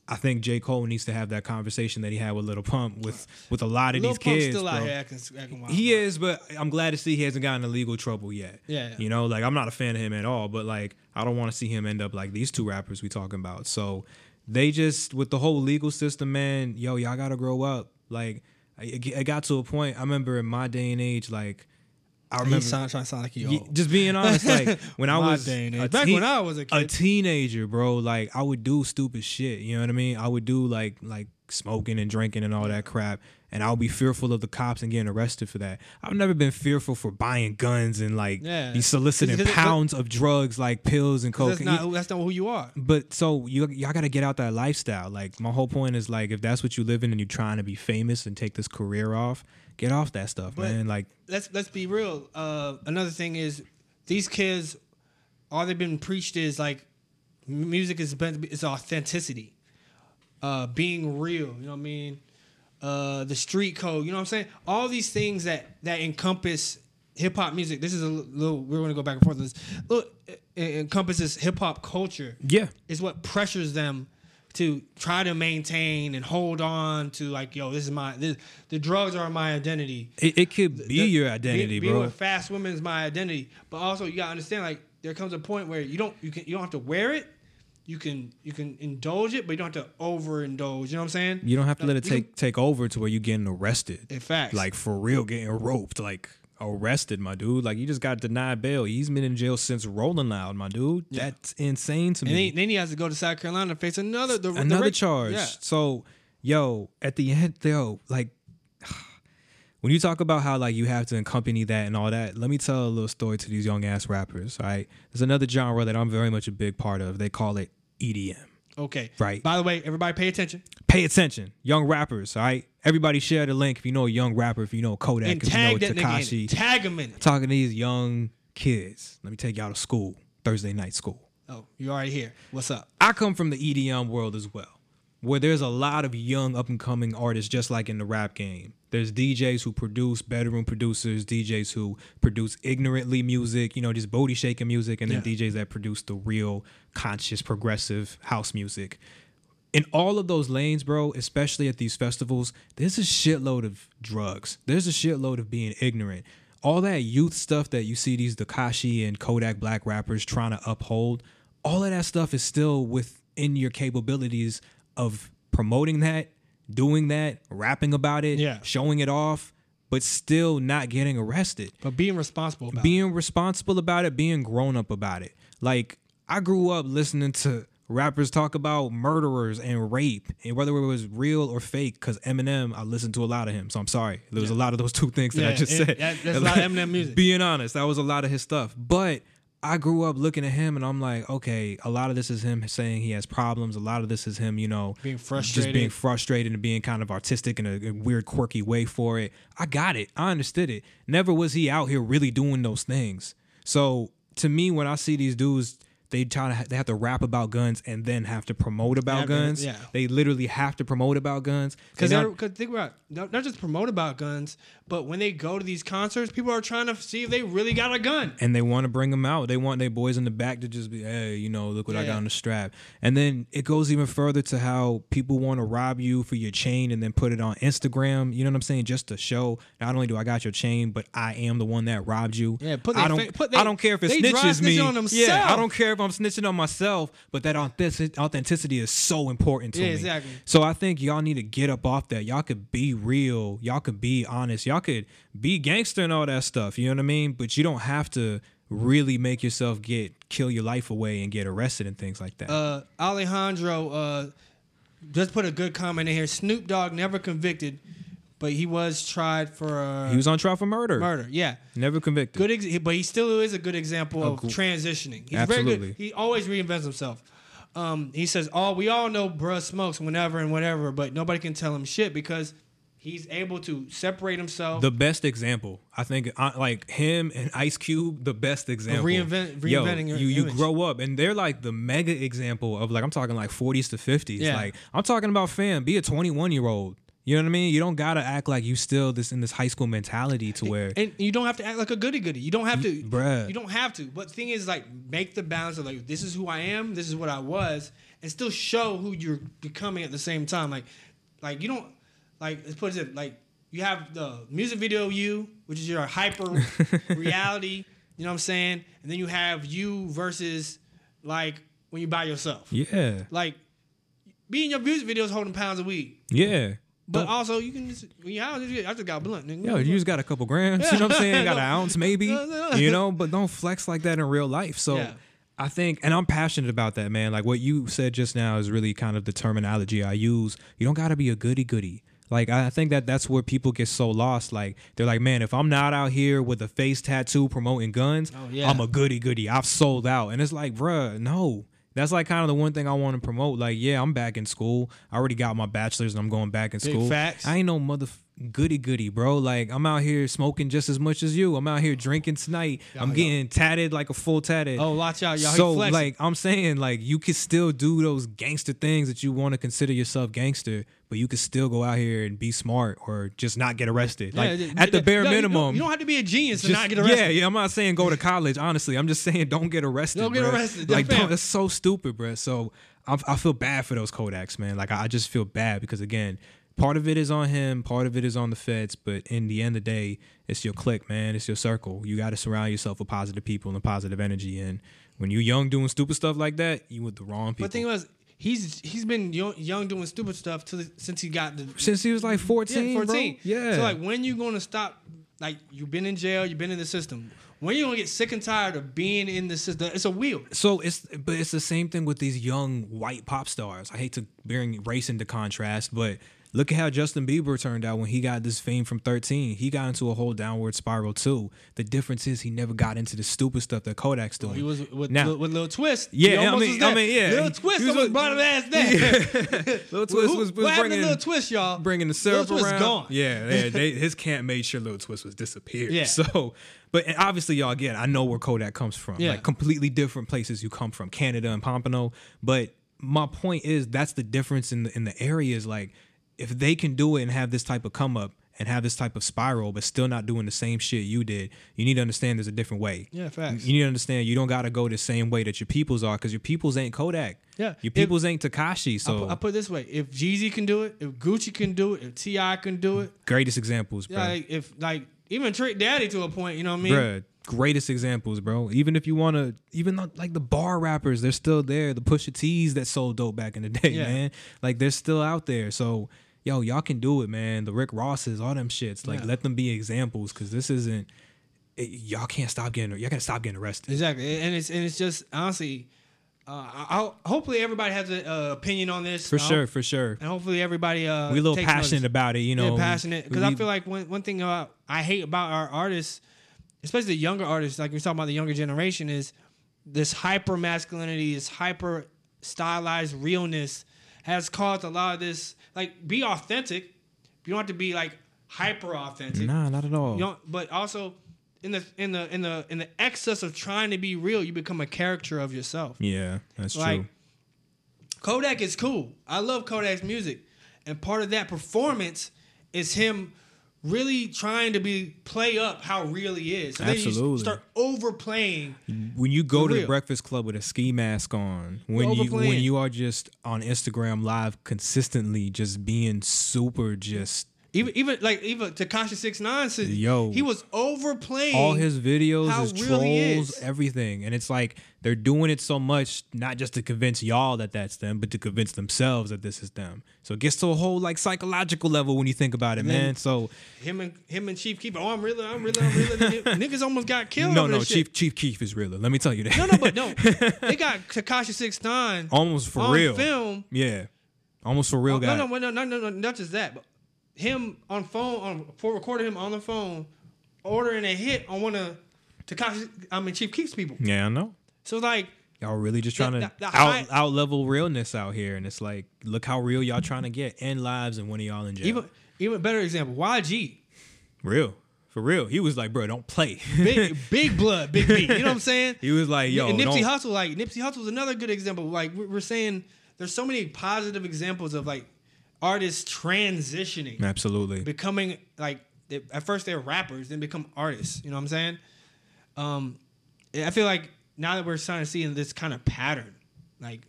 I think J. Cole needs to have that conversation that he had with Little Pump with with a lot of Lil these Pump's kids. still out here acting, acting wild. He is, but I'm glad to see he hasn't gotten in legal trouble yet. Yeah. You know, like I'm not a fan of him at all, but like I don't want to see him end up like these two rappers we talking about. So they just with the whole legal system, man, yo, y'all gotta grow up. Like it, got to a point. I remember in my day and age, like I remember sound, trying sound like he old. just being honest, like *laughs* when I was a. Back teen- when I was a a teenager, bro, like I would do stupid shit. You know what I mean? I would do like like smoking and drinking and all that crap, and I'll be fearful of the cops and getting arrested for that. I've never been fearful for buying guns and like Yeah. be soliciting 'Cause pounds of drugs like pills and that's cocaine. not that's not who you are. But so you y'all got to get out that lifestyle. Like my whole point is like if that's what you live in and you're trying to be famous and take this career off, get off that stuff, But- man. Like let's let's be real. Uh, another thing is these kids, all they've been preached is like music is is authenticity, uh, being real. You know what I mean? Uh, the street code. You know what I'm saying? All these things that that encompass hip hop music. This is a little. We're gonna go back and forth. on This look it, encompasses hip hop culture. yeah, Is what pressures them to try to maintain and hold on to like yo this is my this, the drugs are my identity it, it could be the- your identity, being, being bro. with fast women is my identity. But also you gotta understand, like there comes a point where you don't you can you don't have to wear it. You can you can indulge it, but you don't have to overindulge. You know what I'm saying? You don't have to let it You can- take take over to where you're getting arrested. In fact, Like for real, getting roped, like arrested, my dude. Like you just got denied bail. He's been in jail since Rolling Loud, my dude. That's insane to and me. then, then he has to go to South Carolina to face another the, the Another rape- charge. Yeah. So, yo, at the end, yo, like *sighs* when you talk about how like you have to accompany that and all that, let me tell a little story to these young ass rappers. All right, there's another genre that I'm very much a big part of. They call it EDM. Okay. Right. By the way, everybody pay attention Pay attention, young rappers. All right, everybody share the link if you know a young rapper, if you know Kodak, and if you know tag that nigga in Tekashi. Tag him in it. talking to these young kids. Let me take y'all to school, Thursday night school. Oh, you already here. What's up? I come from the EDM world as well, where there's a lot of young up and coming artists, just like in the rap game. There's DJs who produce, bedroom producers, DJs who produce ignorantly music, you know, just booty shaking music, and then Yeah. DJs that produce the real conscious progressive house music. In all of those lanes, bro, especially at these festivals, there's a shitload of drugs. There's a shitload of being ignorant. All that youth stuff that you see these Tekashi and Kodak black rappers trying to uphold, all of that stuff is still within your capabilities of promoting that, doing that, rapping about it, Yeah. showing it off, but still not getting arrested But being responsible about it. being responsible about it, being grown up about it. Like I grew up listening to rappers talk about murderers and rape, and whether it was real or fake. Because Eminem, I listened to a lot of him, so I'm sorry. There was a lot of those two things that I just it- said. that- that's a lot of Eminem music. *laughs* Being honest, that was a lot of his stuff. But I grew up looking at him and I'm like, okay, a lot of this is him saying he has problems. A lot of this is him, you know, Being just being frustrated and being kind of artistic in a, a weird, quirky way for it. I got it. I understood it. Never was he out here really doing those things. So to me, when I see these dudes, they try to ha- they have to rap about guns and then have to promote about Yeah, guns. yeah. They literally have to promote about guns Because I- because think about not, not just promote about guns, but when they go to these concerts, people are trying to see if they really got a gun. and they want to bring them out. They want their boys in the back to just be, hey, you know, look what I Yeah. got on the strap. And then it goes even further to how people want to rob you for your chain and then put it on Instagram. You know what I'm saying? Just to show not only do I got your chain, but I am the one that robbed you. Yeah, put I don't. fa- put I don't care if it snitches me. on yeah, I don't care if I'm snitching on myself, but that authenticity is so important to Yeah, me. exactly. So I think y'all need to get up off that. Y'all could be real. Y'all could be honest. Y'all could be gangster and all that stuff. You know what I mean? But you don't have to really make yourself get kill your life away and get arrested and things like that. Uh, Alejandro uh, just put a good comment in here. Snoop Dogg never convicted, but he was tried for uh, he was on trial for murder. murder. Yeah, Never convicted. good. Ex- but he still is a good example of cool. transitioning. He's very Absolutely. good. He always reinvents himself. Um, he says, "All we all know, bruh smokes whenever and whatever, but nobody can tell him shit because he's able to separate himself." The best example, I think, uh, like him and Ice Cube, the best example. reinvent- Yo, reinventing your you you image. grow up, and they're like the mega example of like I'm talking like 40s to 50s. Yeah. Like I'm talking about fam, be a 21 year old. You know what I mean? You don't gotta act like you still this in this high school mentality to where and you don't have to act like a goody goody. You don't have to, bruh. You don't have to. But the thing is, like, make the balance of like, this is who I am, this is what I was, and still show who you're becoming at the same time. Like, like you don't like let's put it like you have the music video you, which is your hyper *laughs* reality. You know what I'm saying? And then you have you versus like when you by yourself. yeah, Like, being your music videos holding pounds of weed. yeah. But Don't- also, you can just, yeah, I just, I just got blunt. Nigga. Yo, you just got a couple grams. You know what I'm saying? Got an *laughs* ounce maybe. *laughs* You know, but don't flex like that in real life. So Yeah. I think, and I'm passionate about that, man. Like what you said just now is really kind of the terminology I use. You don't got to be a goody goody. Like I think that that's where people get so lost. Like they're like, man, if I'm not out here with a face tattoo promoting guns, Oh, yeah. I'm a goody goody. I've sold out, and it's like, bruh, no. That's like kind of the one thing I want to promote. Like, yeah, I'm back in school. I already got my bachelor's, and I'm going back in Big school. facts. I ain't no mother goody goody, bro. Like I'm out here smoking just as much as you. I'm out here drinking tonight. I'm yeah. getting tatted like a full tatted. Oh, watch out, y'all. So like I'm saying, like you can still do those gangster things that you want to consider yourself gangster, but you can still go out here and be smart or just not get arrested. Like Yeah, at the bare no, you don't- minimum. You don't have to be a genius to not get arrested. Yeah, yeah. I'm not saying go to college. Honestly, I'm just saying don't get arrested. Don't get bruh. arrested. Like, don't, that's so stupid, bro. So I, I feel bad for those Kodaks, man. Like I just feel bad because again, part of it is on him, part of it is on the feds. But in the end of the day, it's your clique, man. It's your circle. You got to surround yourself with positive people and positive energy. And when you're young doing stupid stuff like that, you with the wrong people. But the thing was, he's he's been young, doing stupid stuff the, since he got the Since he was like 14, yeah, 14. bro. Yeah. So like, when you gonna stop? Like you've been in jail, you've been in the system. When you gonna get sick and tired of being in the system? It's a wheel. So it's but it's the same thing with these young white pop stars. I hate to bring race into contrast, but look at how Justin Bieber turned out when he got this fame from 13. He got into a whole downward spiral too. The difference is he never got into the stupid stuff that Kodak's doing. He was with Now- with little twist. Yeah, I almost mean-. I mean, yeah. Little twist was with- brought his ass *laughs* there. Lil Twist Who- was, was what happened to bringing Little Twist, y'all? bringing the Lil syrup Twist around. gone. Yeah, they, *laughs* they, his camp made sure Little Twist was disappeared. Yeah. So, but obviously, y'all again, I know where Kodak comes from. Yeah. Like completely different places you come from, Canada and Pompano. But my point is that's the difference in the in the areas. Like if they can do it and have this type of come up and have this type of spiral, but still not doing the same shit you did, you need to understand there's a different way. Yeah, facts. You need to understand you don't got to go the same way that your peoples are because your peoples ain't Kodak. Yeah. Your If- peoples ain't Tekashi. So I put, I put it this way: if Jeezy can do it, if Gucci can do it, if T.I. can do it, greatest examples, bro. yeah, like, if like even Trick Daddy to a point, you know what I mean? Bruh, greatest examples, bro. Even if you want to, even like the bar rappers, they're still there. The Pusha T's that sold dope back in the day, Yeah. man. Like they're still out there. So, yo, y'all can do it, man. The Rick Rosses, all them shits. Like Yeah. let them be examples, because this isn't. It, y'all can't stop getting. Y'all gotta stop getting arrested. Exactly, and it's and it's just honestly, uh, I, I'll, hopefully everybody has an uh, opinion on this For I hope- sure, for sure. and hopefully everybody uh, We a little takes passionate notice. about it, you know. yeah, passionate because I feel like one one thing about I hate about our artists, especially the younger artists, like we're talking about the younger generation, is this hyper masculinity, this hyper stylized realness has caused a lot of this. Like, be authentic. You don't have to be like hyper authentic. Nah, not at all. You don't, but also in the in the in the in the excess of trying to be real, you become a character of yourself. yeah, that's Like true. Kodak is cool. I love Kodak's music, and part of that performance is him really trying to be play up how real he is. So then you Absolutely. start overplaying. When you go to the. Breakfast Club with a ski mask on, when you when you are just on Instagram live consistently, just being super, just Even even like even Tekashi Six Nine said, Yo. he was overplaying all his videos, his real trolls, is. everything, and it's like they're doing it so much, not just to convince y'all that that's them, but to convince themselves that this is them. So it gets to a whole like psychological level when you think about it, then- man. So him and him and Chief Keef. Oh, I'm really, I'm really, I'm really. *laughs* Niggas almost got killed. no, no, Chief shit. Chief Keef is realer. Let me tell you that. No, no, but no. *laughs* they got Tekashi Six Nine almost for on real. film. Yeah, almost for real Oh, guy. no, no, no, no, no, no, not just that, but him on phone, on for recording him on the phone, ordering a hit on one of Tekashi, I mean Chief Keef's people. Yeah, I know. So like, Y'all really just trying to the- the out high- out level realness out here, and it's like, look how real y'all trying to get, end lives, and one of y'all in jail. even even better example, YG, real, for real. He was like, bro, don't play. big big blood, big beat. You know what I'm *laughs* saying? he was like, yo, and Nipsey don't. Hussle, like Nipsey Hussle is another good example. Like we're we're saying, there's so many positive examples of like artists transitioning. Absolutely. becoming like they, at first they're rappers, then become artists. You know what I'm saying? Um, I feel like now that we're starting to see this kind of pattern, like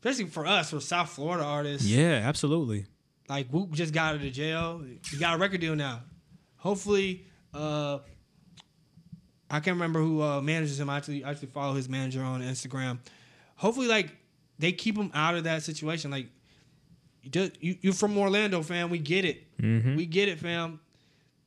especially for us, for South Florida artists, Yeah, absolutely. like Whoop just got out of jail. He got a record deal now. Hopefully, uh, I can't remember who uh, manages him. I actually I actually follow his manager on Instagram. Hopefully, like they keep him out of that situation. Like you, you you're from Orlando, fam. We get it. Mhm. We get it, fam.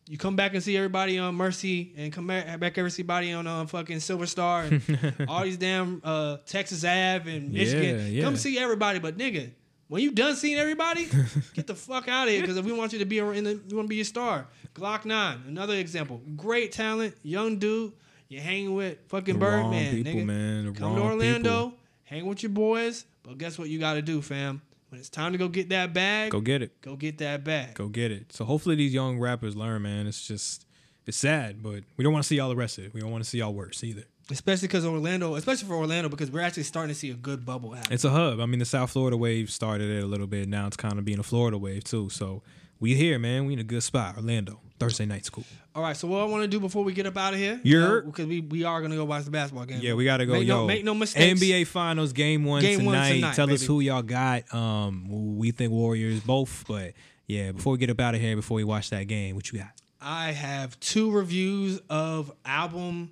You come back and see everybody on Mercy, and come back, everybody on uh, fucking Silver Star, and *laughs* all these damn uh, Texas Ave and Michigan. Yeah, yeah. Come see everybody, but nigga, when you done seeing everybody, *laughs* get the fuck out of here because if we want you to be in the, we want to be a star. Glokk Nine, another example, great talent, young dude. You hanging with fucking The Birdman, people, nigga. man. Come to Orlando, people. hang with your boys, but guess what you got to do, fam? When it's time to go get that bag, Go get it. go get that bag. Go get it. So hopefully these young rappers learn, man. It's just it's sad, but we don't want to see y'all the rest of it. We don't want to see y'all worse either. especially because Orlando, especially for Orlando, because we're actually starting to see a good bubble happen. It's a hub. I mean, the South Florida wave started it a little bit. Now it's kind of being a Florida wave too. So we here, man. We in a good spot. Orlando Thursday night school. All right, so what I want to do before we get up out of here, You're- because we we are gonna go watch the basketball game. Yeah, we gotta go. Make yo, no, make no mistakes. NBA Finals game one Game one tonight. tonight, Tell us who y'all got. Um, we think Warriors both, but yeah. Before we get up out of here, before we watch that game, what you got? I have two reviews of album.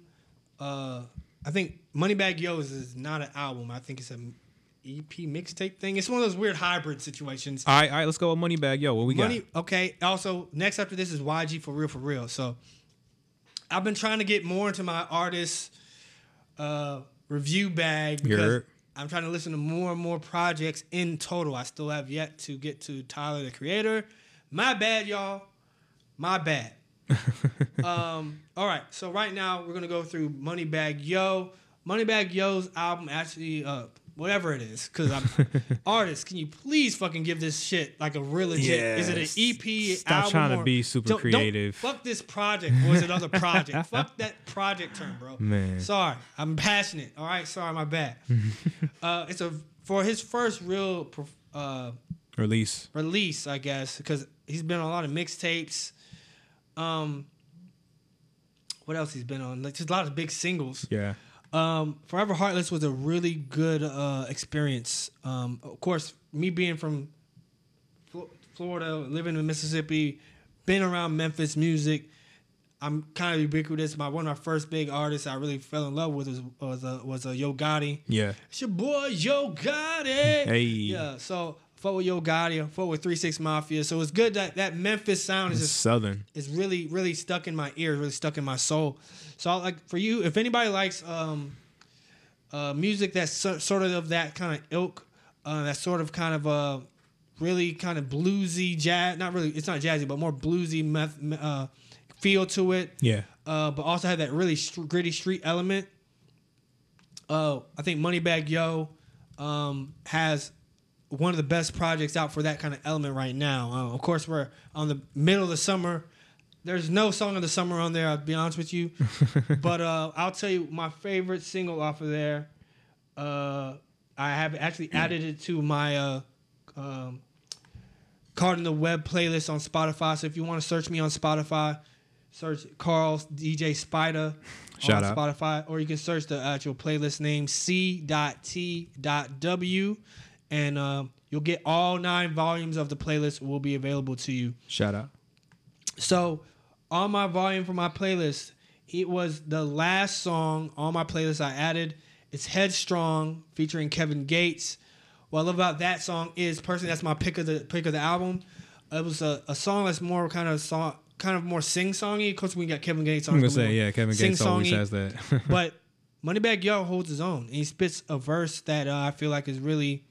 Uh, I think Moneybagg Yo's is not an album. I think it's a EP mixtape thing. It's one of those weird hybrid situations. All right, all right. Let's go with Money Bag. Yo, what we Money, got? okay. Also, next after this is YG for real, for real. So, I've been trying to get more into my artist uh, review bag because You're- I'm trying to listen to more and more projects in total. I still have yet to get to Tyler the Creator. My bad, y'all. My bad. *laughs* um, all right, so right now we're gonna go through Moneybagg Yo. Moneybagg Yo's album actually, uh, whatever it is, because I'm *laughs* artists. Can you please fucking give this shit like a real legit? Is it an EP? Stop album, trying to be super Don't- don't- creative. fuck this project, or is it another *laughs* project? fuck that project term, bro. Man. sorry, I'm passionate. All right, sorry, my bad. *laughs* uh, it's a for his first real uh, Release. release, I guess, because he's been on a lot of mixtapes. Um, what else he's been on? Like just a lot of big singles. Yeah. Um, Forever Heartless was a really good uh, experience. Um, of course, me being from Flo- Florida, living in Mississippi, been around Memphis music. I'm kind of ubiquitous. My one of my first big artists I really fell in love with was was a, was a Yo Gotti. Yeah. It's your boy Yo Gotti. Hey. Yeah, so Fought with Yo Gotti, fought with Three Six Mafia. So it's good that that Memphis sound is It's just Southern. is really really stuck in my ears, really stuck in my soul. So I like for you, if anybody likes um, uh, music that's so, sort of of that kind of ilk, uh, that sort of kind of uh, really kind of bluesy jazz, not really, it's not jazzy, but more bluesy meth, uh, feel to it Yeah. uh, but also had that really str- gritty street element. uh, I think Moneybagg Yo um, has one of the best projects out for that kind of element right now. Uh, of course, we're on the middle of the summer. There's no song of the summer on there. I'll be honest with you, *laughs* but uh, I'll tell you my favorite single off of there. Uh, I have actually added it to my uh, um, Card in the Web playlist on Spotify. So if you want to search me on Spotify, search Carl DJ Spider Shout on out. Spotify, or you can search the actual playlist name C.T.W, and um, you'll get all nine volumes of the playlist will be available to you. Shout out. So on my volume for my playlist, it was the last song on my playlist I added. It's Headstrong featuring Kevin Gates. What I love about that song is personally that's my pick of the pick of the album. It was a, a song that's more kind of song kind of more sing songy. Of course, we got Kevin Gates on. I'm gonna say yeah. Kevin Gates always sing-songy. that. *laughs* but Moneybagg Yo holds his own. And he spits a verse that uh, I feel like is really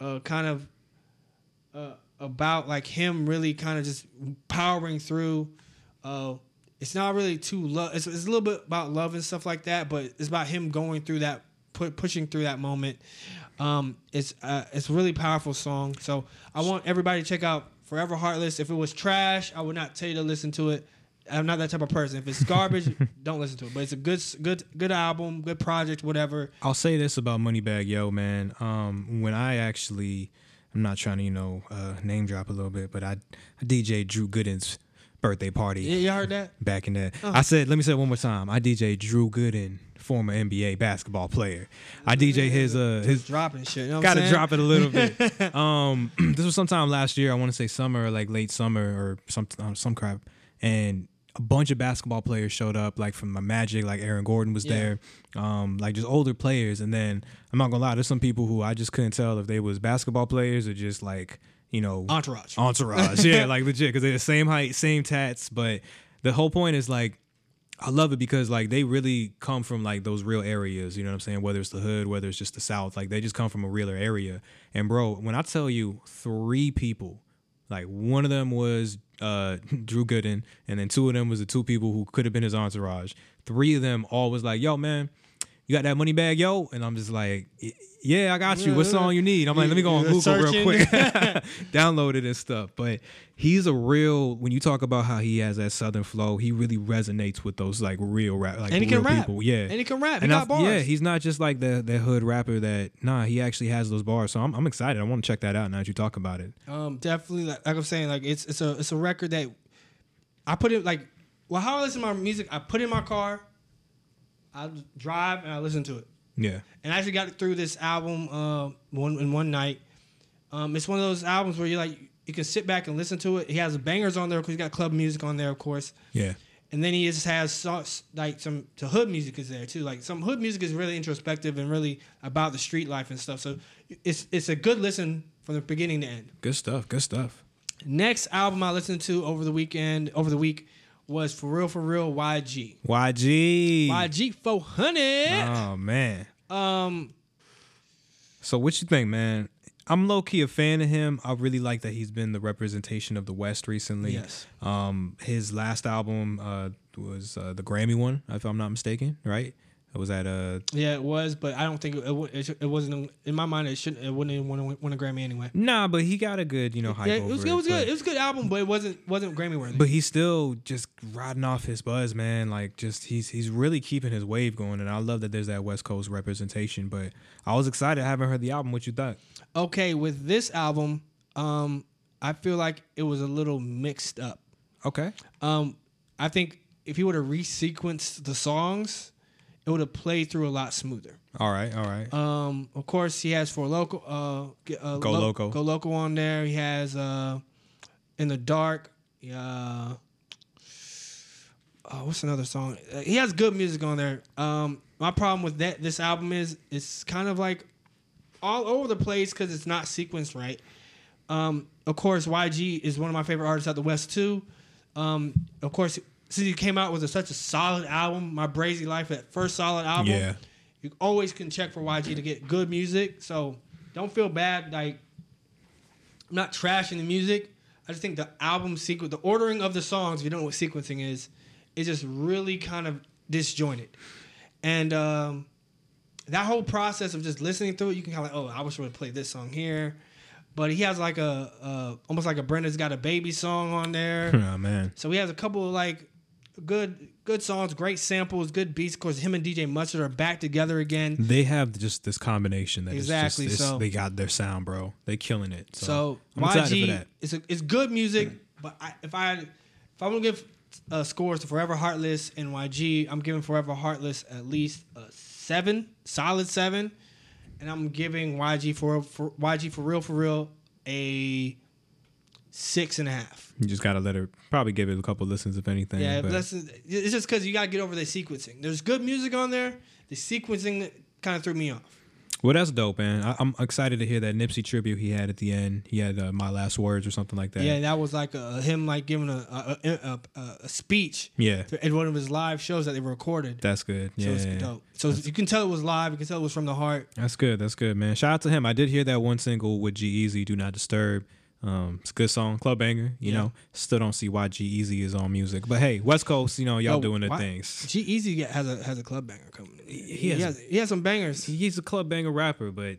uh, kind of uh, about like him really kind of just powering through. Uh, it's not really too love. It's, it's a little bit about love and stuff like that, but it's about him going through that, pu- pushing through that moment. Um, it's uh, it's a really powerful song. So I want everybody to check out Forever Heartless. If it was trash, I would not tell you to listen to it. I'm not that type of person. If it's *laughs* garbage, don't listen to it. But it's a good, good, good album, good project, whatever. I'll say this about Moneybagg Yo, man. Um, when I actually, I'm not trying to, you know, uh, name drop a little bit, but I, I DJ Drew Gooden's birthday party Yeah, you heard that? back in that. I said, let me say it one more time. I DJ Drew Gooden, former NBA basketball player. I DJ his uh his Dropping shit. You know gotta drop it a little bit. *laughs* um, *clears throat* this was sometime last year. I want to say summer, like late summer or some uh, some crap. And a bunch of basketball players showed up, like from my Magic, like Aaron Gordon was Yeah. there, um, like just older players. And then I'm not gonna lie, there's some people who I just couldn't tell if they was basketball players or just like you know Entourage. entourage. yeah, *laughs* like legit because they're the same height, same tats. But the whole point is like, I love it because like they really come from like those real areas. You know what I'm saying? Whether it's the hood, whether it's just the South, like they just come from a realer area. And bro, when I tell you three people, like one of them was uh *laughs* Drew Gooden, and then two of them was the two people who could have been his entourage. Three of them all was like, "Yo, man." You got that money bag, yo? And I'm just like, yeah, I got you. What song you need? I'm like, let me go on Google real quick, *laughs* *laughs* download it and stuff. But he's a real. When you talk about how he has that southern flow, he really resonates with those like real rap, like And he real can rap. people. Yeah, And he can rap. He And got I- bars. yeah, he's not just like the the hood rapper that. Nah, he actually has those bars. So I'm, I'm excited. I want to check that out now that you talk about it. Um, definitely, like, like I'm saying, like it's it's a it's a record that I put it like well, how I listen to my music, I put it in my car, I drive and I listen to it. Yeah, And I actually got through this album uh, one in one night. Um, it's one of those albums where you like you can sit back and listen to it. He has bangers on there because he's got club music on there, of course. yeah. And then he just has like some to hood music is there too. Like some hood music is really introspective and really about the street life and stuff. So it's it's a good listen from the beginning to end. Good stuff. Good stuff. Next album I listened to over the weekend, over the week, was For Real For Real YG. YG. YG 400. Oh man. Um, So what you think, man? I'm low key a fan of him. I really like that he's been the representation of the West recently. Yes. Um, his last album uh, was uh, the Grammy one, if I'm not mistaken, right? It was at a yeah, it was, but I don't think it, it, it, it wasn't in my mind. It shouldn't. It wouldn't even want to win a Grammy anyway. Nah, but he got a good, you know, hype Yeah, it over was, it was good. It was a good album, but it wasn't wasn't Grammy worthy. But he's still just riding off his buzz, man. Like just he's he's really keeping his wave going, and I love that there's that West Coast representation. But I was excited. I haven't heard the album. What you thought? okay, with this album, um, I feel like it was a little mixed up. Okay. Um, I think if he would have resequenced the songs, it would have played through a lot smoother. All right. All right. Um, of course, he has for local, uh, uh Go Loko. go local on there. He has uh, in the dark. Uh, oh, what's another song? Uh, he has good music on there. Um, my problem with that this album is it's kind of like all over the place because it's not sequenced right. Um, of course, YG is one of my favorite artists out the West too. Um, of course, since he came out with a, such a solid album, My Brazy Life, that first solid album. Yeah. You always can check for YG to get good music. So don't feel bad. Like I'm not trashing the music. I just think the album sequence, the ordering of the songs, if you don't know what sequencing is, is just really kind of disjointed. And um, that whole process of just listening through it, you can kind of like, oh, I wish I would play this song here. But he has like a uh, almost like a Brenda's Got a Baby song on there. *laughs* oh man. So he has a couple of like good good songs, great samples, good beats. Of course, him and DJ Mustard are back together again. They have just this combination that Exactly, just, so- they got their sound, bro. They killing it. So, So I'm excited for YG, that. it's a, it's good music, but I, if I if I'm gonna give uh, scores to Forever Heartless and YG, I'm giving Forever Heartless at least a seven, solid seven, and I'm giving YG for, for YG for real for real a six and a half. You just gotta let it. Probably give it a couple listens if anything. Yeah, but that's, it's just because you gotta get over the sequencing. There's good music on there. The sequencing kind of threw me off. well, that's dope, man. I, I'm excited to hear that Nipsey tribute he had at the end. He had uh, my last words or something like that. Yeah, that was like a, him like giving a a, a, a, a speech yeah, at one of his live shows that they recorded. that's good. So Yeah, it's dope. So you can tell it was live. You can tell it was from the heart. That's good. That's good, man. Shout out to him. I did hear that one single with G-Eazy, "Do Not Disturb." Um, it's a good song, club banger. You Yeah. know, still don't see why G-Eazy is on music, but hey, West Coast, you know, y'all Yo, doing the why- things. G-Eazy has a has a club banger coming. He, He has, has- he has some bangers. He's a club banger rapper, but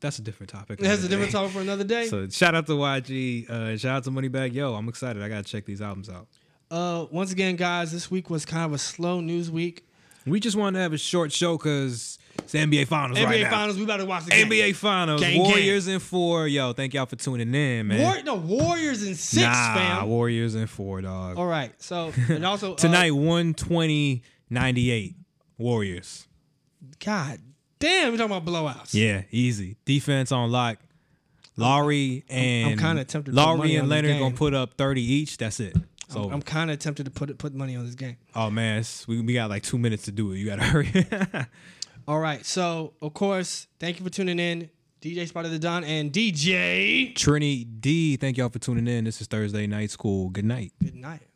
that's a different topic. That's a *laughs* different day. topic for another day. So shout out to YG. Uh, shout out to Moneybagg Yo. I'm excited. I gotta check these albums out. uh, once again, guys, this week was kind of a slow news week. We just wanted to have a short show because it's the NBA Finals NBA right now. Finals, we about to watch the game. NBA Finals. Gang, gang. Warriors in four. Yo, thank y'all for tuning in, man. War, no Warriors in six, nah, fam. Warriors in four, dog. All right. So and also uh, Tonight, 120 98. Warriors. God damn, we're talking about blowouts. Yeah, easy. Defense on lock. Lowry and I'm, kinda tempted to Lowry and Leonard gonna put up 30 each. That's it. So I'm, I'm kind of tempted to put put money on this game. oh man, we, we got like two minutes to do it. You gotta *laughs* hurry. All right. So of course, thank you for tuning in, DJ Spot of the Don and DJ. Trini D, thank y'all for tuning in. This is Thursday Night School. Good night. Good night.